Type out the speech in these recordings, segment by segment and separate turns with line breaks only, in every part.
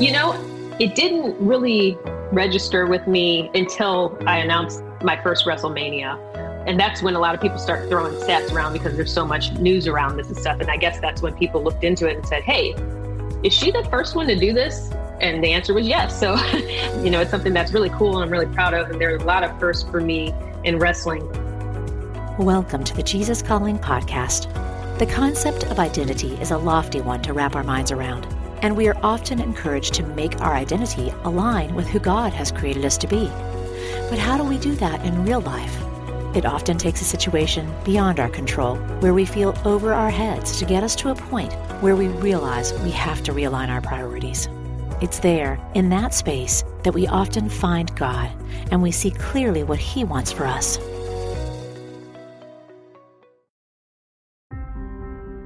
You know, it didn't really register with me until I announced my first WrestleMania. And that's when a lot of people start throwing stats around because there's so much news around this and stuff. And I guess that's when people looked into it and said, hey, is she the first one to do this? And the answer was yes. So, you know, it's something that's really cool and I'm really proud of. And there are a lot of firsts for me in wrestling.
Welcome to the Jesus Calling Podcast. The concept of identity is a lofty one to wrap our minds around and we are often encouraged to make our identity align with who God has created us to be. But how do we do that in real life? It often takes a situation beyond our control where we feel over our heads to get us to a point where we realize we have to realign our priorities. It's there, in that space, that we often find God and we see clearly what He wants for us.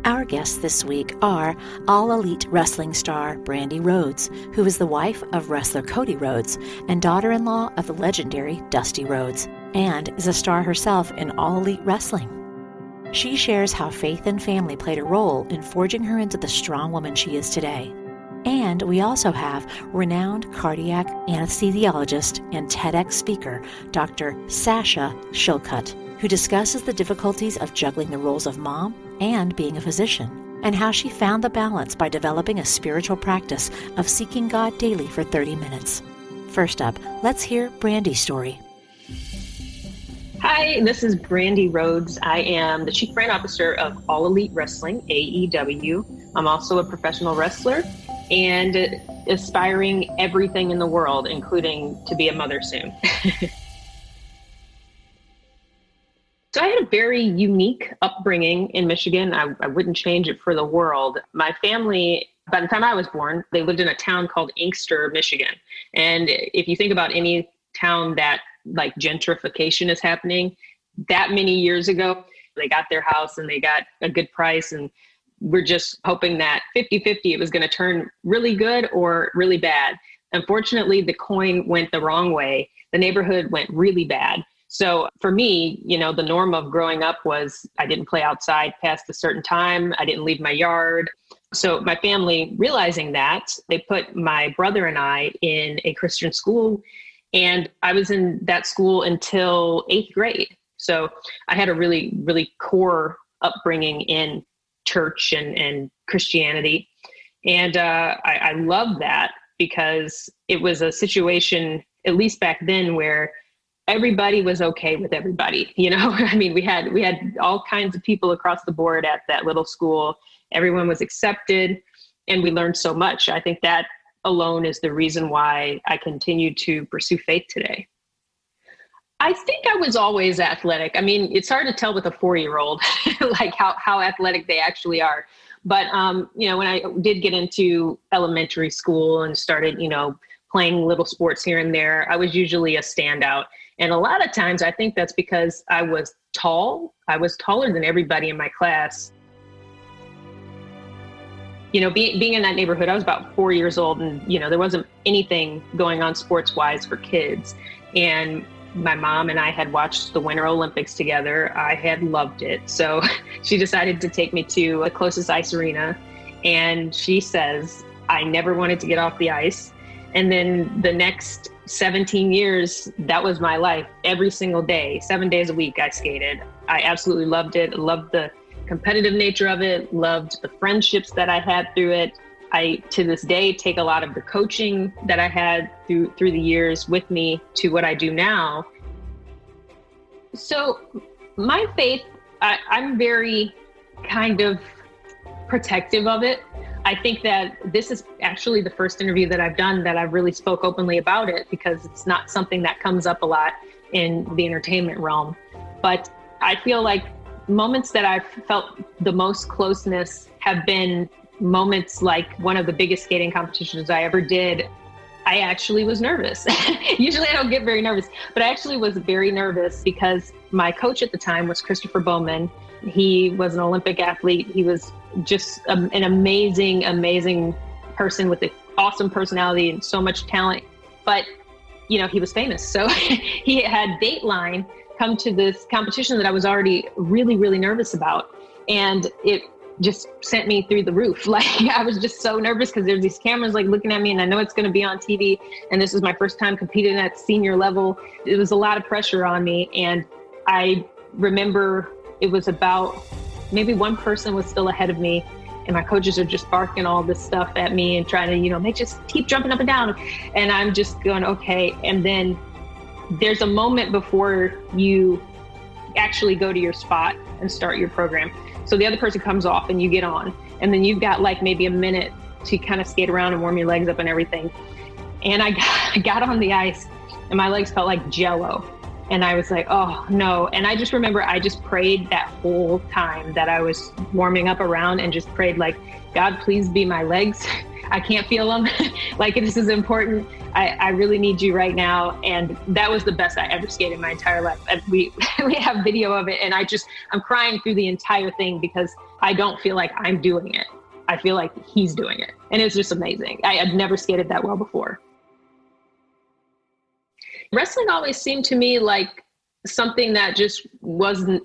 Our guests this week are All Elite Wrestling star Brandi Rhodes, who is the wife of wrestler Cody Rhodes and daughter in law of the legendary Dusty Rhodes, and is a star herself in All Elite Wrestling. She shares how faith and family played a role in forging her into the strong woman she is today. And we also have renowned cardiac anesthesiologist and TEDx speaker, Dr. Sasha Shillcutt, who discusses the difficulties of juggling the roles of mom and being a physician, and how she found the balance by developing a spiritual practice of seeking God daily for 30 minutes. First up, let's hear Brandi's story.
Hi, this is Brandi Rhodes. I am the Chief Brand Officer of All Elite Wrestling, AEW. I'm also a professional wrestler and aspiring everything in the world, including to be a mother soon. very unique upbringing in Michigan. I, I, wouldn't change it for the world. My family, by the time I was born, they lived in a town called Inkster, Michigan. And if you think about any town that like gentrification is happening, that many years ago, they got their house and they got a good price and we're just hoping that 50-50 it was going to turn really good or really bad. Unfortunately, the coin went the wrong way. The neighborhood went really bad so for me, you know, the norm of growing up was I didn't play outside past a certain time, I didn't leave my yard. So my family, realizing that, they put my brother and I in a Christian school. And I was in that school until eighth grade. So I had a really, really core upbringing in church and, and Christianity. And uh, I, I love that because it was a situation, at least back then, where everybody was okay with everybody you know? I mean we had we had all kinds of people across the board at that little school. Everyone was accepted and we learned so much. I think that alone is the reason why i continue to pursue faith today. I think i was always athletic. I mean it's hard to tell with a four year old like how, how athletic they actually are. But um, you know when i did get into elementary school and started you know playing little sports here and there i was usually a standout and a lot of times I think that's because I was tall. I was taller than everybody in my class. You know, being, being in that neighborhood, I was about four years old, and, you know, there wasn't anything going on sports wise for kids. And my mom and I had watched the Winter Olympics together. I had loved it. So she decided to take me to the closest ice arena. And she says, I never wanted to get off the ice. And then the next 17 years, that was my life every single day, seven days a week. I skated. I absolutely loved it. Loved the competitive nature of it, loved the friendships that I had through it. I to this day take a lot of the coaching that I had through through the years with me to what I do now. So my faith, I, I'm very kind of protective of it. I think that this is actually the first interview that I've done that I've really spoke openly about it because it's not something that comes up a lot in the entertainment realm. But I feel like moments that I've felt the most closeness have been moments like one of the biggest skating competitions I ever did. I actually was nervous. Usually I don't get very nervous, but I actually was very nervous because my coach at the time was Christopher Bowman. He was an Olympic athlete. He was just a, an amazing, amazing person with an awesome personality and so much talent. But, you know, he was famous. So he had Dateline come to this competition that I was already really, really nervous about. And it just sent me through the roof. Like I was just so nervous because there's these cameras like looking at me and I know it's going to be on TV and this is my first time competing at senior level. It was a lot of pressure on me and I remember it was about maybe one person was still ahead of me and my coaches are just barking all this stuff at me and trying to, you know, make just keep jumping up and down. And I'm just going, okay. And then there's a moment before you actually go to your spot and start your program. So the other person comes off and you get on. And then you've got like maybe a minute to kind of skate around and warm your legs up and everything. And I got, I got on the ice and my legs felt like jello. And I was like, oh no. And I just remember I just prayed that whole time that I was warming up around and just prayed, like, God, please be my legs. I can't feel them. like, this is important. I, I, really need you right now. And that was the best I ever skated in my entire life. And we, we have video of it. And I just, I'm crying through the entire thing because I don't feel like I'm doing it. I feel like he's doing it. And it's just amazing. I had never skated that well before. Wrestling always seemed to me like something that just wasn't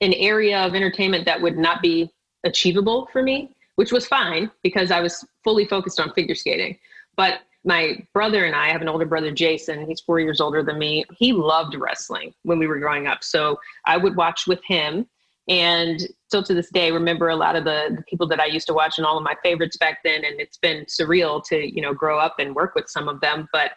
an area of entertainment that would not be achievable for me, which was fine because I was fully focused on figure skating. But my brother and I, I have an older brother, Jason. He's four years older than me. He loved wrestling when we were growing up. So I would watch with him. And still to this day, remember a lot of the, the people that I used to watch and all of my favorites back then. And it's been surreal to, you know, grow up and work with some of them. But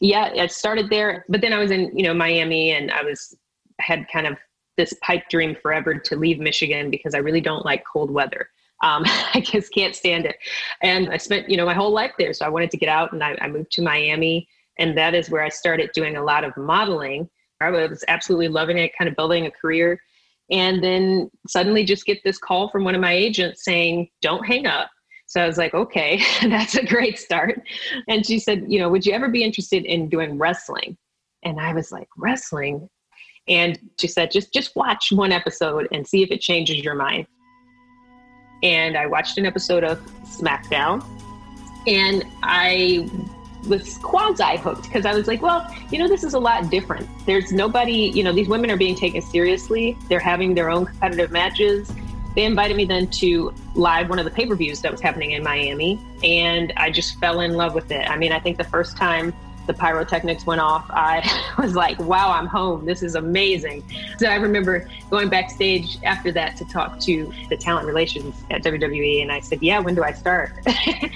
yeah, I started there, but then I was in, you know, Miami and I was had kind of this pipe dream forever to leave Michigan because I really don't like cold weather. Um, I just can't stand it. And I spent, you know, my whole life there. So I wanted to get out and I, I moved to Miami. And that is where I started doing a lot of modeling. I was absolutely loving it, kind of building a career. And then suddenly just get this call from one of my agents saying, don't hang up. So I was like, okay, that's a great start. And she said, you know, would you ever be interested in doing wrestling? And I was like, wrestling? And she said, just just watch one episode and see if it changes your mind. And I watched an episode of SmackDown and I was quasi hooked because I was like, well, you know, this is a lot different. There's nobody, you know, these women are being taken seriously. They're having their own competitive matches they invited me then to live one of the pay per views that was happening in Miami, and I just fell in love with it. I mean, I think the first time the pyrotechnics went off, I was like, wow, I'm home. This is amazing. So I remember going backstage after that to talk to the talent relations at WWE, and I said, yeah, when do I start?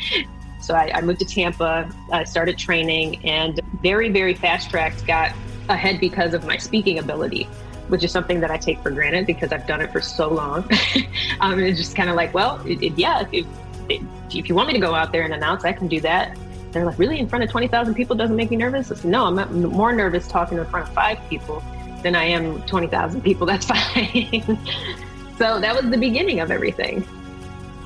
so I, I, moved to Tampa, I started training, and very, very fast tracked got ahead because of my speaking ability which is something that I take for granted because I've done it for so long. um, it's just kind of like, well, it, it, yeah, if, if you want me to go out there and announce, I can do that. They're like, really, in front of 20,000 people doesn't make me nervous? I said, no, I'm more nervous talking in front of five people than I am 20,000 people. That's fine. so that was the beginning of everything.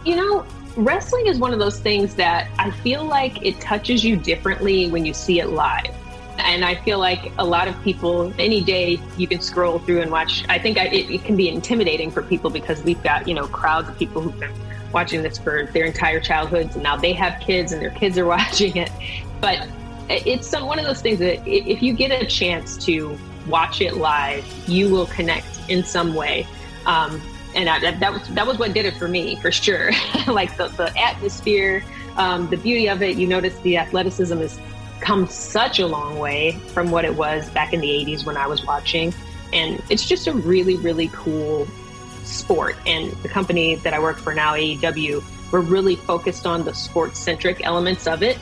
You know, wrestling is one of those things that I feel like it touches you differently when you see it live. And I feel like a lot of people, any day you can scroll through and watch. I think I, it, it, can be intimidating for people because we've got, you know, crowds of people who've been watching this for their entire childhoods and now they have kids and their kids are watching it. But it's some, one of those things that if you get a chance to watch it live, you will connect in some way. Um, and I, that, was, that was what did it for me, for sure. like the, the atmosphere, um, the beauty of it, you notice the athleticism is come such a long way from what it was back in the 80s when I was watching. And it's just a really, really cool sport. And the company that I work for now, AEW, we're really focused on the sports centric elements of it.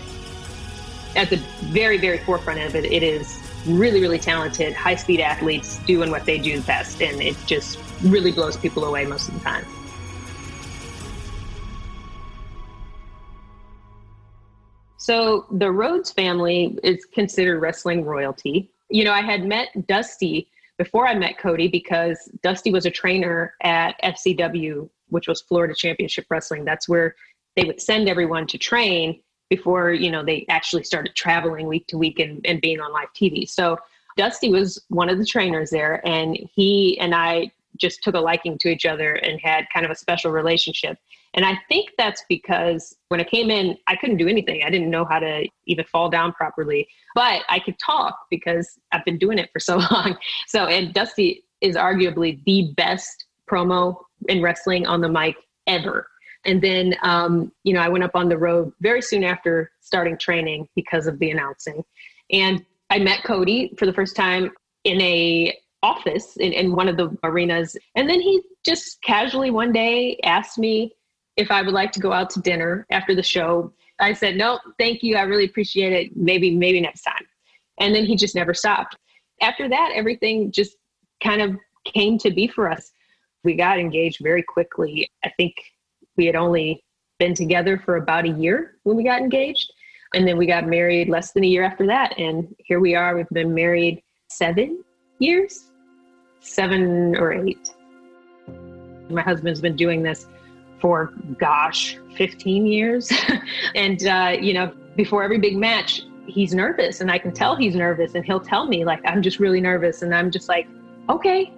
At the very, very forefront of it, it is really, really talented, high speed athletes doing what they do best. And it just really blows people away most of the time. So the Rhodes family is considered wrestling royalty. You know, I had met Dusty before I met Cody because Dusty was a trainer at FCW, which was Florida Championship Wrestling. That's where they would send everyone to train before, you know, they actually started traveling week to week and, and being on live TV. So Dusty was one of the trainers there and he and I just took a liking to each other and had kind of a special relationship. And I think that's because when I came in, I couldn't do anything. I didn't know how to even fall down properly, but I could talk because I've been doing it for so long. So, and Dusty is arguably the best promo in wrestling on the mic, ever. And then, um, you know, I went up on the road very soon after starting training because of the announcing. And I met Cody for the first time in a office in, in one of the arenas. And then he just casually one day asked me if I would like to go out to dinner after the show. I said, no, thank you. I really appreciate it. Maybe, maybe next time. And then he just never stopped. After that, everything just kind of came to be for us. We got engaged very quickly. I think we had only been together for about a year when we got engaged. And then we got married less than a year after that. And here we are. We've been married seven years, seven or eight. My husband's been doing this for, gosh, 15 years. and, uh, you know, before every big match, he's nervous and I can tell he's nervous and he'll tell me like I'm just really nervous and I'm just like okay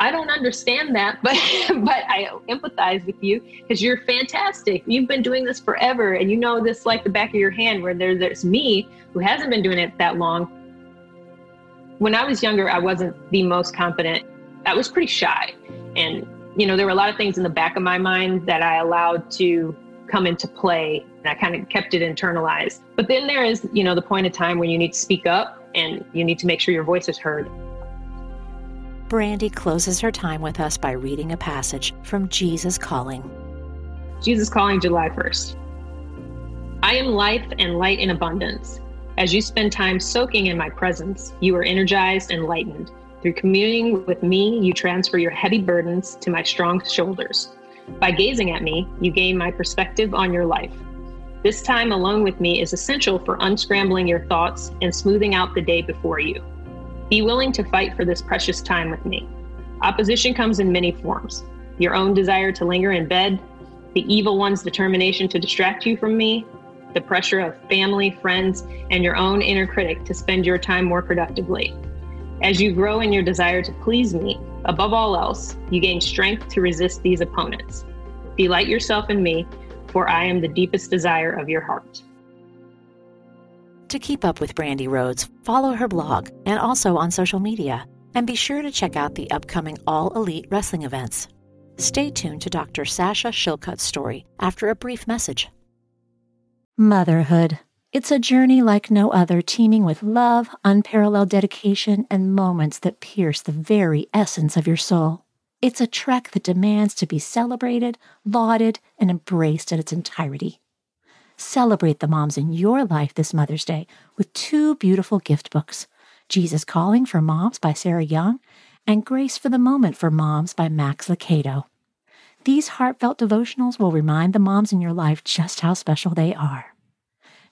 I don't understand that but but I empathize with you because you're fantastic you've been doing this forever and you know this like the back of your hand where there, there's me who hasn't been doing it that long when I was younger I wasn't the most confident I was pretty shy and you know there were a lot of things in the back of my mind that I allowed to come into play. And I kind of kept it internalized. But then there is, you know, the point of time when you need to speak up and you need to make sure your voice is heard.
Brandi closes her time with us by reading a passage from Jesus Calling.
Jesus Calling, July 1st. I am life and light in abundance. As you spend time soaking in my presence, you are energized and lightened. Through communing with me, you transfer your heavy burdens to my strong shoulders. By gazing at me, you gain my perspective on your life. This time alone with me is essential for unscrambling your thoughts and smoothing out the day before you. Be willing to fight for this precious time with me. Opposition comes in many forms your own desire to linger in bed, the evil one's determination to distract you from me, the pressure of family, friends, and your own inner critic to spend your time more productively. As you grow in your desire to please me, above all else, you gain strength to resist these opponents. Delight yourself in me, for I am the deepest desire of your heart.
To keep up with Brandi Rhodes, follow her blog and also on social media. And be sure to check out the upcoming All Elite Wrestling events. Stay tuned to Dr. Sasha Shillcutt's story after a brief message. Motherhood. It's a journey like no other, teeming with love, unparalleled dedication, and moments that pierce the very essence of your soul. It's a trek that demands to be celebrated, lauded, and embraced in its entirety. Celebrate the moms in your life this Mother's Day with two beautiful gift books Jesus Calling for Moms by Sarah Young and Grace for the Moment for Moms by Max Lucado. These heartfelt devotionals will remind the moms in your life just how special they are.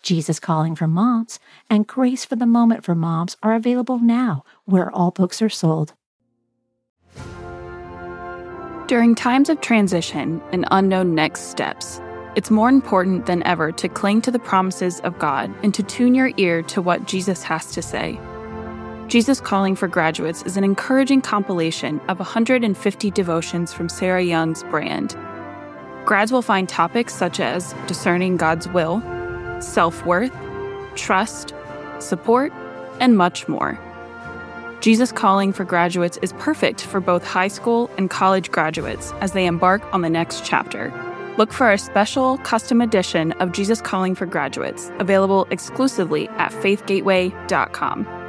Jesus Calling for Moms and Grace for the Moment for Moms are available now where all books are sold.
During times of transition and unknown next steps, it's more important than ever to cling to the promises of God and to tune your ear to what Jesus has to say. Jesus Calling for Graduates is an encouraging compilation of 150 devotions from Sarah Young's brand. Grads will find topics such as discerning God's will self worth, trust, support, and much more. Jesus Calling for Graduates is perfect for both high school and college graduates as they embark on the next chapter. Look for a special custom edition of Jesus Calling for Graduates, available exclusively at faithgateway.com.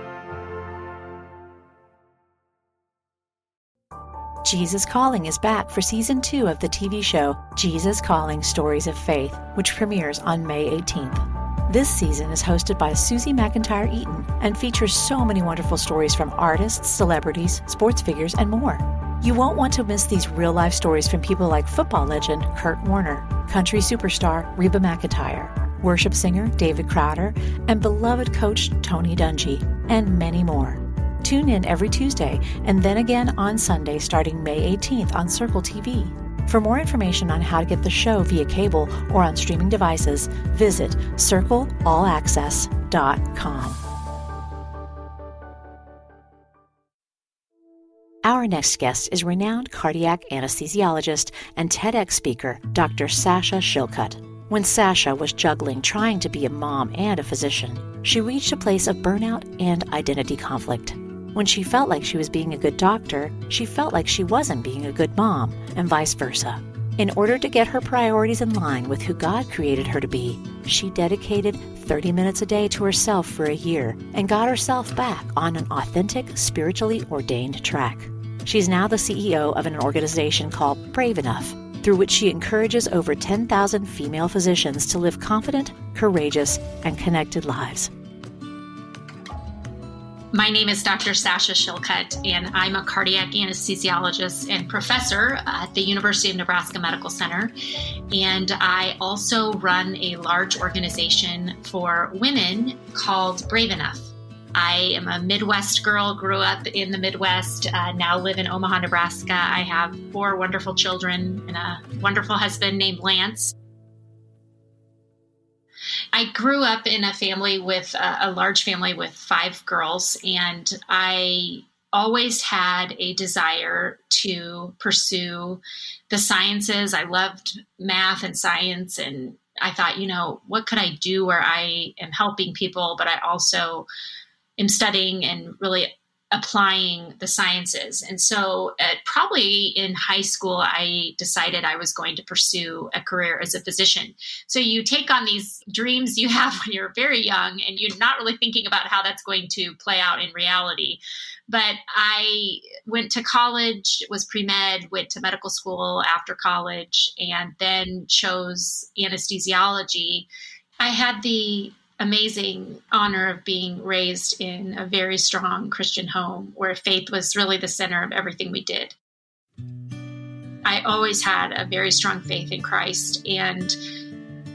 Jesus Calling is back for season two of the TV show Jesus Calling Stories of Faith, which premieres on May 18th. This season is hosted by Susie McEntire Eaton and features so many wonderful stories from artists, celebrities, sports figures, and more. You won't want to miss these real life stories from people like football legend Kurt Warner, country superstar Reba McEntire, worship singer David Crowder, and beloved coach Tony Dungy, and many more. Tune in every Tuesday and then again on Sunday starting May 18th on Circle TV. For more information on how to get the show via cable or on streaming devices, visit circleallaccess.com. Our next guest is renowned cardiac anesthesiologist and TEDx speaker, Dr. Sasha Shillcutt. When Sasha was juggling trying to be a mom and a physician, she reached a place of burnout and identity conflict. When she felt like she was being a good doctor, she felt like she wasn't being a good mom, and vice versa. In order to get her priorities in line with who God created her to be, she dedicated 30 minutes a day to herself for a year and got herself back on an authentic, spiritually ordained track. She's now the CEO of an organization called Brave Enough, through which she encourages over 10,000 female physicians to live confident, courageous, and connected lives.
My name is Dr. Sasha Shillcutt, and I'm a cardiac anesthesiologist and professor at the University of Nebraska Medical Center. And I also run a large organization for women called Brave Enough. I am a Midwest girl, grew up in the Midwest, uh, now live in Omaha, Nebraska. I have four wonderful children and a wonderful husband named Lance. I grew up in a family with a, a large family with five girls, and I always had a desire to pursue the sciences. I loved math and science, and I thought, you know, what could I do where I am helping people, but I also am studying and really applying the sciences. And so, at, probably in high school, I decided I was going to pursue a career as a physician. So, you take on these dreams you have when you're very young, and you're not really thinking about how that's going to play out in reality. But I went to college, was pre med, went to medical school after college, and then chose anesthesiology. I had the amazing honor of being raised in a very strong Christian home where faith was really the center of everything we did. I always had a very strong faith in Christ and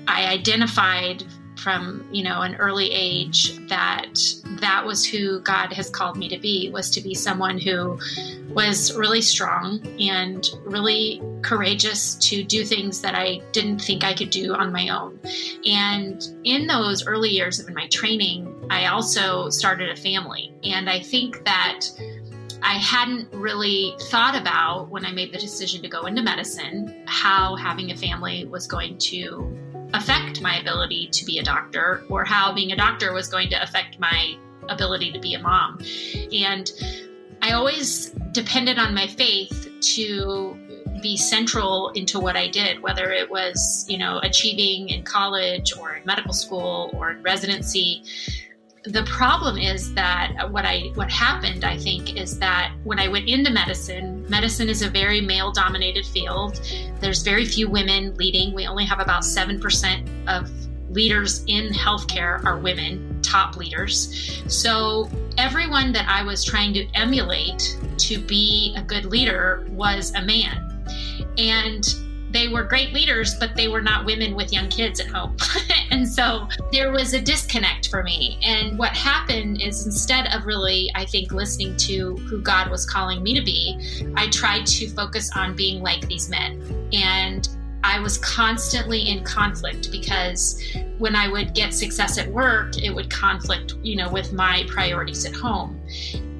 I identified from you know an early age that that was who God has called me to be was to be someone who was really strong and really courageous to do things that I didn't think I could do on my own. And in those early years of my training, I also started a family. And I think that I hadn't really thought about when I made the decision to go into medicine how having a family was going to affect my ability to be a doctor or how being a doctor was going to affect my ability to be a mom. And I always depended on my faith to be central into what I did, whether it was, you know, achieving in college or in medical school or in residency. The problem is that what I what happened, I think, is that when I went into medicine, medicine is a very male dominated field. There's very few women leading. We only have about 7% of leaders in healthcare are women, top leaders. So everyone that I was trying to emulate to be a good leader was a man. And they were great leaders, but they were not women with young kids at home. and so there was a disconnect for me. And what happened is instead of really, I think, listening to who God was calling me to be, I tried to focus on being like these men. And I was constantly in conflict because when I would get success at work, it would conflict, you know, with my priorities at home.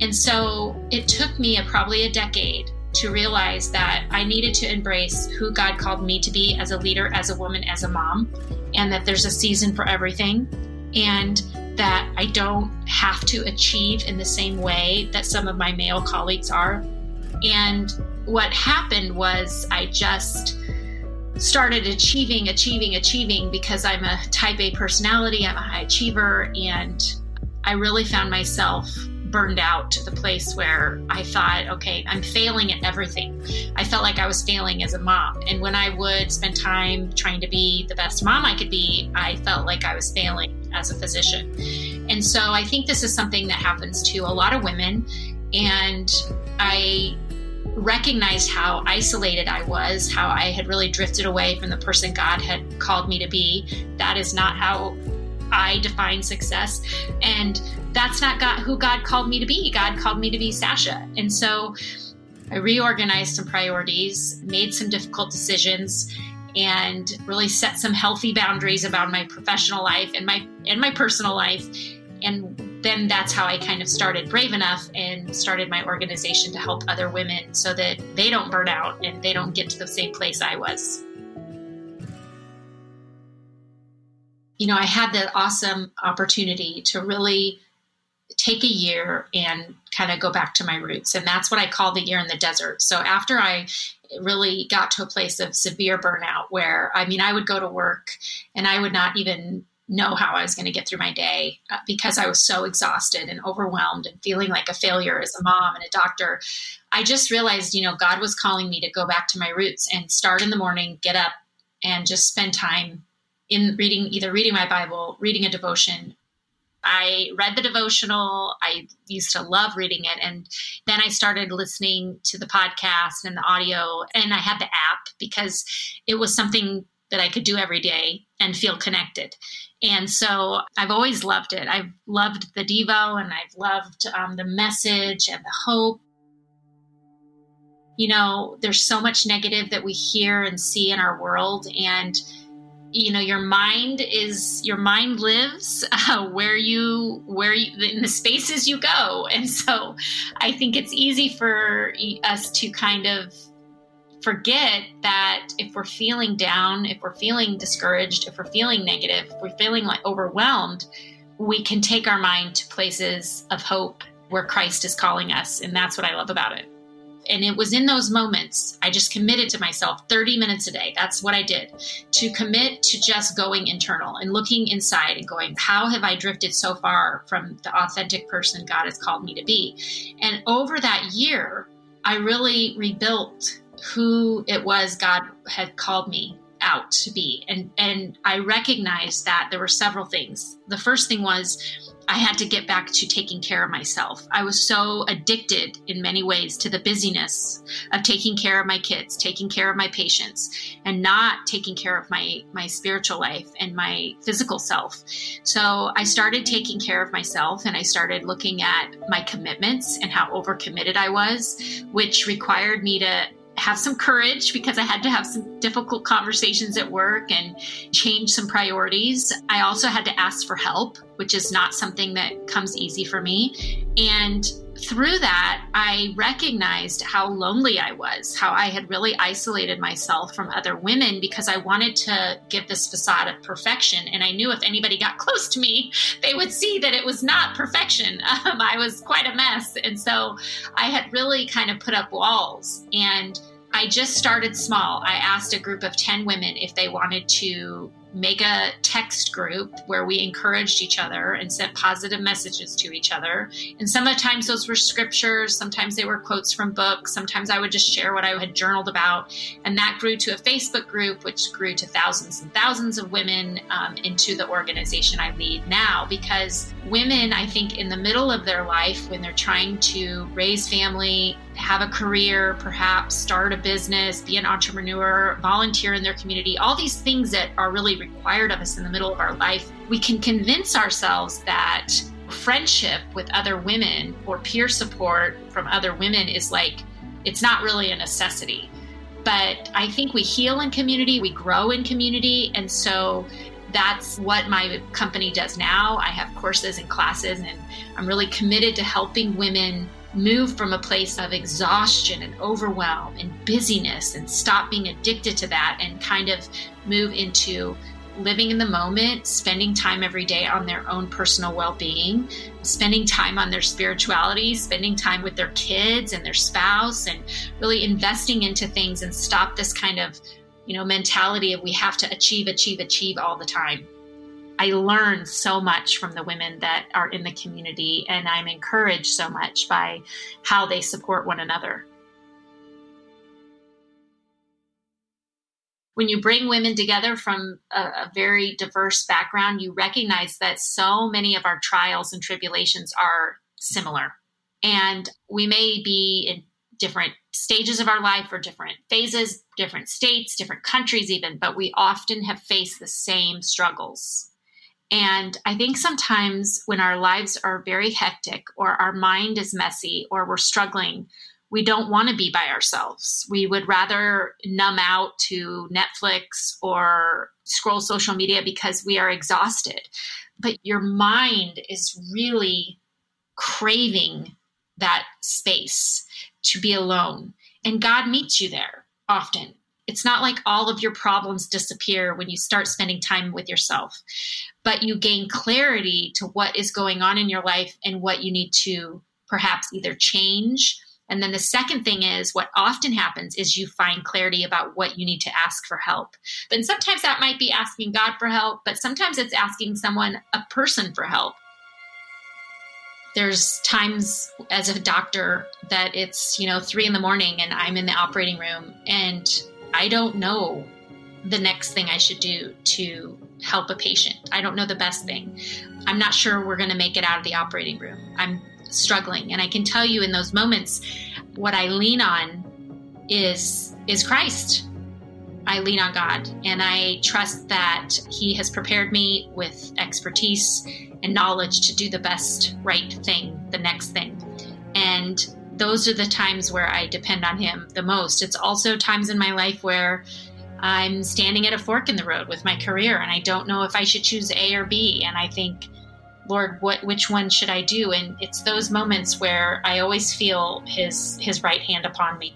And so it took me a, probably a decade to realize that I needed to embrace who God called me to be as a leader, as a woman, as a mom, and that there's a season for everything. And that I don't have to achieve in the same way that some of my male colleagues are. And what happened was I just started achieving, achieving, achieving because I'm a type A personality, I'm a high achiever, and I really found myself burned out to the place where I thought, okay, I'm failing at everything. I felt like I was failing as a mom. And when I would spend time trying to be the best mom I could be, I felt like I was failing as a physician. And so I think this is something that happens to a lot of women. And I recognized how isolated I was, how I had really drifted away from the person God had called me to be. That is not how I define success. And that's not God, who God called me to be. God called me to be Sasha. And so I reorganized some priorities, made some difficult decisions, and really set some healthy boundaries about my professional life and my and my personal life. And then that's how I kind of started Brave Enough and started my organization to help other women so that they don't burn out and they don't get to the same place I was. You know, I had the awesome opportunity to really take a year and kind of go back to my roots. And that's what I call the year in the desert. So after I really got to a place of severe burnout where I mean, I would go to work and I would not even know how I was going to get through my day uh, because I was so exhausted and overwhelmed and feeling like a failure as a mom and a doctor. I just realized, you know, God was calling me to go back to my roots and start in the morning, get up and just spend time in reading either reading my Bible, reading a devotion. I read the devotional. I used to love reading it. And then I started listening to the podcast and the audio, and I had the app because it was something that I could do every day and feel connected. And so I've always loved it. I've loved the Devo and I've loved um, the message and the hope. You know, there's so much negative that we hear and see in our world. And, you know, your mind is, your mind lives uh, where you, where you, in the spaces you go. And so I think it's easy for us to kind of forget that if we're feeling down, if we're feeling discouraged, if we're feeling negative, if we're feeling like overwhelmed, we can take our mind to places of hope where Christ is calling us. And that's what I love about it. And it was in those moments I just committed to myself 30 minutes a day. That's what I did to commit to just going internal and looking inside and going, how have I drifted so far from the authentic person God has called me to be? And over that year, I really rebuilt who it was God had called me out to be. And and I recognized that there were several things. The first thing was I had to get back to taking care of myself. I was so addicted in many ways to the busyness of taking care of my kids, taking care of my patients, and not taking care of my my spiritual life and my physical self. So I started taking care of myself and I started looking at my commitments and how overcommitted I was, which required me to have some courage because I had to have some difficult conversations at work and change some priorities. I also had to ask for help, which is not something that comes easy for me. And through that, I recognized how lonely I was, how I had really isolated myself from other women because I wanted to give this facade of perfection. And I knew if anybody got close to me, they would see that it was not perfection. Um, I was quite a mess. And so I had really kind of put up walls. And I just started small. I asked a group of 10 women if they wanted to make a text group where we encouraged each other and sent positive messages to each other. And sometimes those were scriptures, sometimes they were quotes from books, sometimes I would just share what I had journaled about. And that grew to a Facebook group, which grew to thousands and thousands of women um, into the organization I lead now. Because women, I think, in the middle of their life, when they're trying to raise family, have a career, perhaps start a business, be an entrepreneur, volunteer in their community, all these things that are really required of us in the middle of our life, we can convince ourselves that friendship with other women or peer support from other women is like, it's not really a necessity. But I think we heal in community, we grow in community. And so that's what my company does now. I have courses and classes, and I'm really committed to helping women move from a place of exhaustion and overwhelm and busyness and stop being addicted to that and kind of move into living in the moment, spending time every day on their own personal well being, spending time on their spirituality, spending time with their kids and their spouse, and really investing into things and stop this kind of you know mentality of we have to achieve achieve achieve all the time I learn so much from the women that are in the community, and I'm encouraged so much by how they support one another. When you bring women together from a, a, very diverse background, you recognize that so many of our trials and tribulations are similar. And we may be in different stages of our life or different phases, different states, different countries, even, but we often have faced the same struggles. And I think sometimes when our lives are very hectic or our mind is messy or we're struggling, we don't want to be by ourselves. We would rather numb out to Netflix or scroll social media because we are exhausted. But your mind is really craving that space to be alone. And God meets you there often. It's not like all of your problems disappear when you start spending time with yourself, but you gain clarity to what is going on in your life and what you need to perhaps either change And then the second thing is what often happens is you find clarity about what you need to ask for help. And sometimes that might be asking God for help, but sometimes it's asking someone, a person for help. There's times as a doctor that it's, you know, three in the morning and I'm in the operating room and I don't know the next thing I should do to help a patient. I don't know the best thing. I'm not sure we're going to make it out of the operating room. I'm struggling. And I can tell you in those moments, what I lean on is is Christ. I lean on God and I trust that He has prepared me with expertise and knowledge to do the best right thing, the next thing. And those are the times where I depend on Him the most. It's also times in my life where I'm standing at a fork in the road with my career and I don't know if I should choose A or B. And I think, Lord, what which one should I do? And it's those moments where I always feel his his right hand upon me.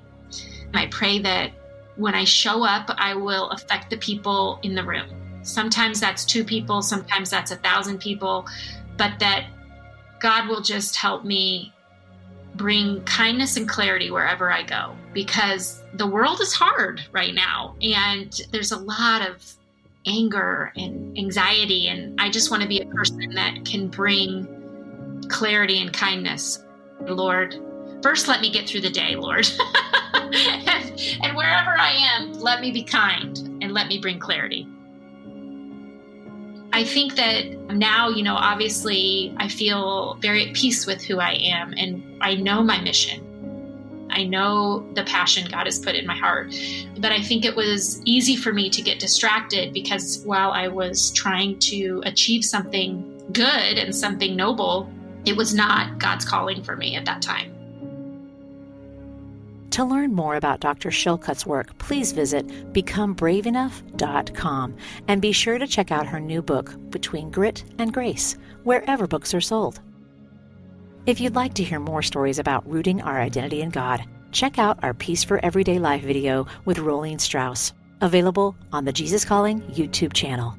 And I pray that when I show up, I will affect the people in the room. Sometimes that's two people, sometimes that's a thousand people, but that God will just help me bring kindness and clarity wherever I go because the world is hard right now and there's a lot of anger and anxiety and I just want to be a person that can bring clarity and kindness. Lord, first let me get through the day, Lord. and, and wherever I am, let me be kind and let me bring clarity. I think that now, you know, obviously I feel very at peace with who I am and I know my mission. I know the passion God has put in my heart. But I think it was easy for me to get distracted because while I was trying to achieve something good and something noble, it was not God's calling for me at that time.
To learn more about Dr. Shillcutt's work, please visit becomebraveenough.com and be sure to check out her new book, Between Grit and Grace, wherever books are sold. If you'd like to hear more stories about rooting our identity in God, check out our Peace for Everyday Life video with Rolene Strauss, available on the Jesus Calling YouTube channel.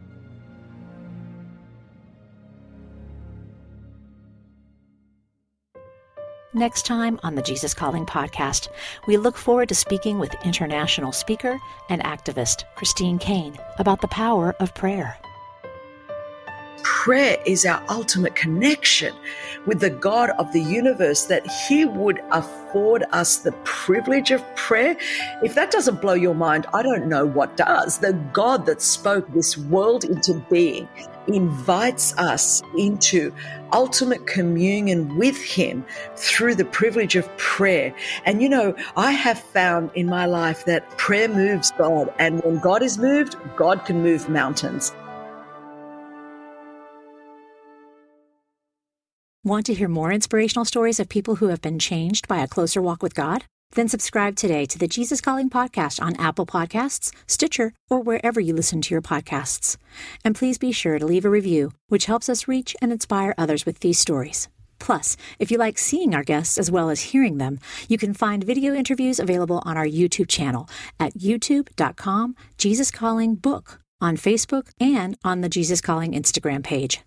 Next time on the Jesus Calling podcast, we look forward to speaking with international speaker and activist Christine Caine about the power of prayer.
Prayer is our ultimate connection with the God of the universe, that He would afford us the privilege of prayer. If that doesn't blow your mind, I don't know what does. The God that spoke this world into being invites us into ultimate communion with Him through the privilege of prayer. And you know, I have found in my life that prayer moves God. And when God is moved, God can move mountains.
Want to hear more inspirational stories of people who have been changed by a closer walk with God? Then subscribe today to the Jesus Calling podcast on Apple Podcasts, Stitcher, or wherever you listen to your podcasts. And please be sure to leave a review, which helps us reach and inspire others with these stories. Plus, if you like seeing our guests as well as hearing them, you can find video interviews available on our YouTube channel at youtube.com Jesus Calling Book, on Facebook, and on the Jesus Calling Instagram page.